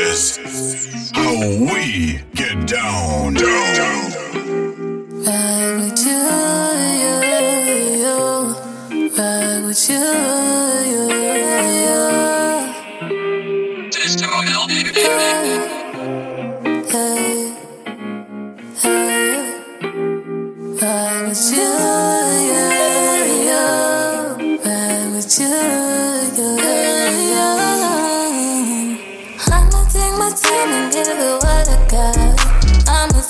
is how we get down. down. Ride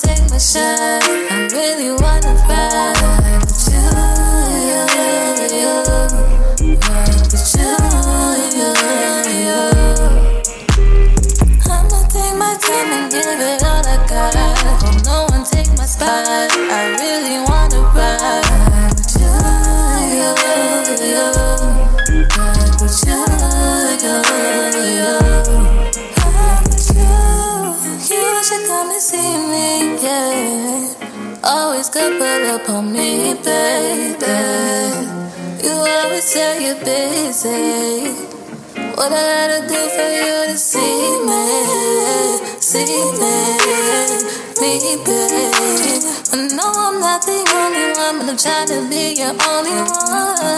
take my shot. I really wanna ride with you, you, you. With you, you. I'ma take my time and give it all I got. Hope no one take my spot. I really wanna ride come and see me, yeah. Always good, pull up on me, baby. You always say you're busy. What I gotta do for you to see me, see me, me, babe. I know I'm not the only one, but I'm trying to be your only one.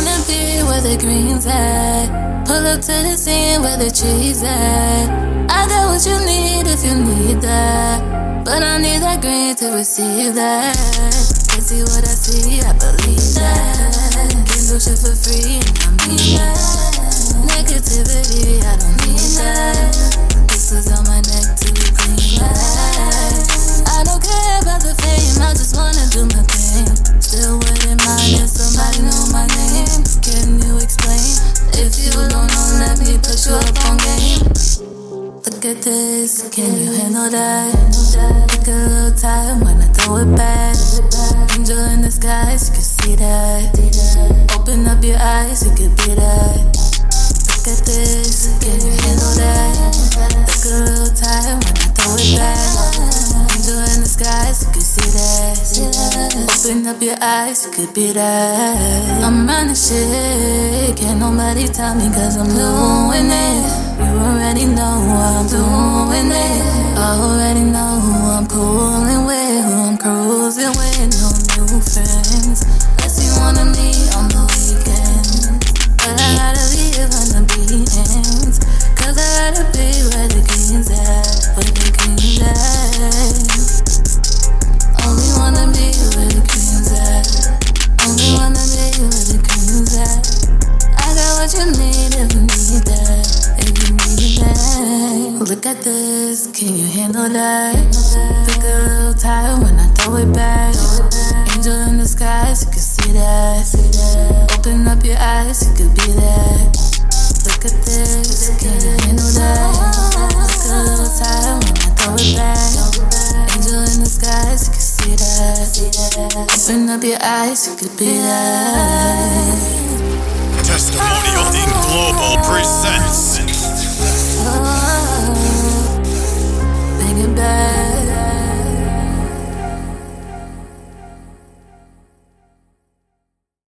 wanna be where the green's at. Pull up to the scene where the trees at. I got what you need if you need that. But I need that green to receive that. Can see what I see, I believe that. Can do shit for free, and I mean that. You don't know, let me put you up on game. Look at this, can you handle that? Take a little time when I throw it back. Angel in the skies, you can see that. Open up your eyes, you could your eyes, could be that. I'm running shit, can't nobody tell me cause I'm doing it. You already know what I'm doing what you need if you need that. If you need that. Look at this, can you handle that? Pick a little time when I throw it back. Angel in the skies, you can see that. Open up your eyes, you could be that. Look at this, can you handle that? Pick a little time when I throw it back. Angel in the skies, you can see that. Open up your eyes, you could be that. Testimonial in Global presents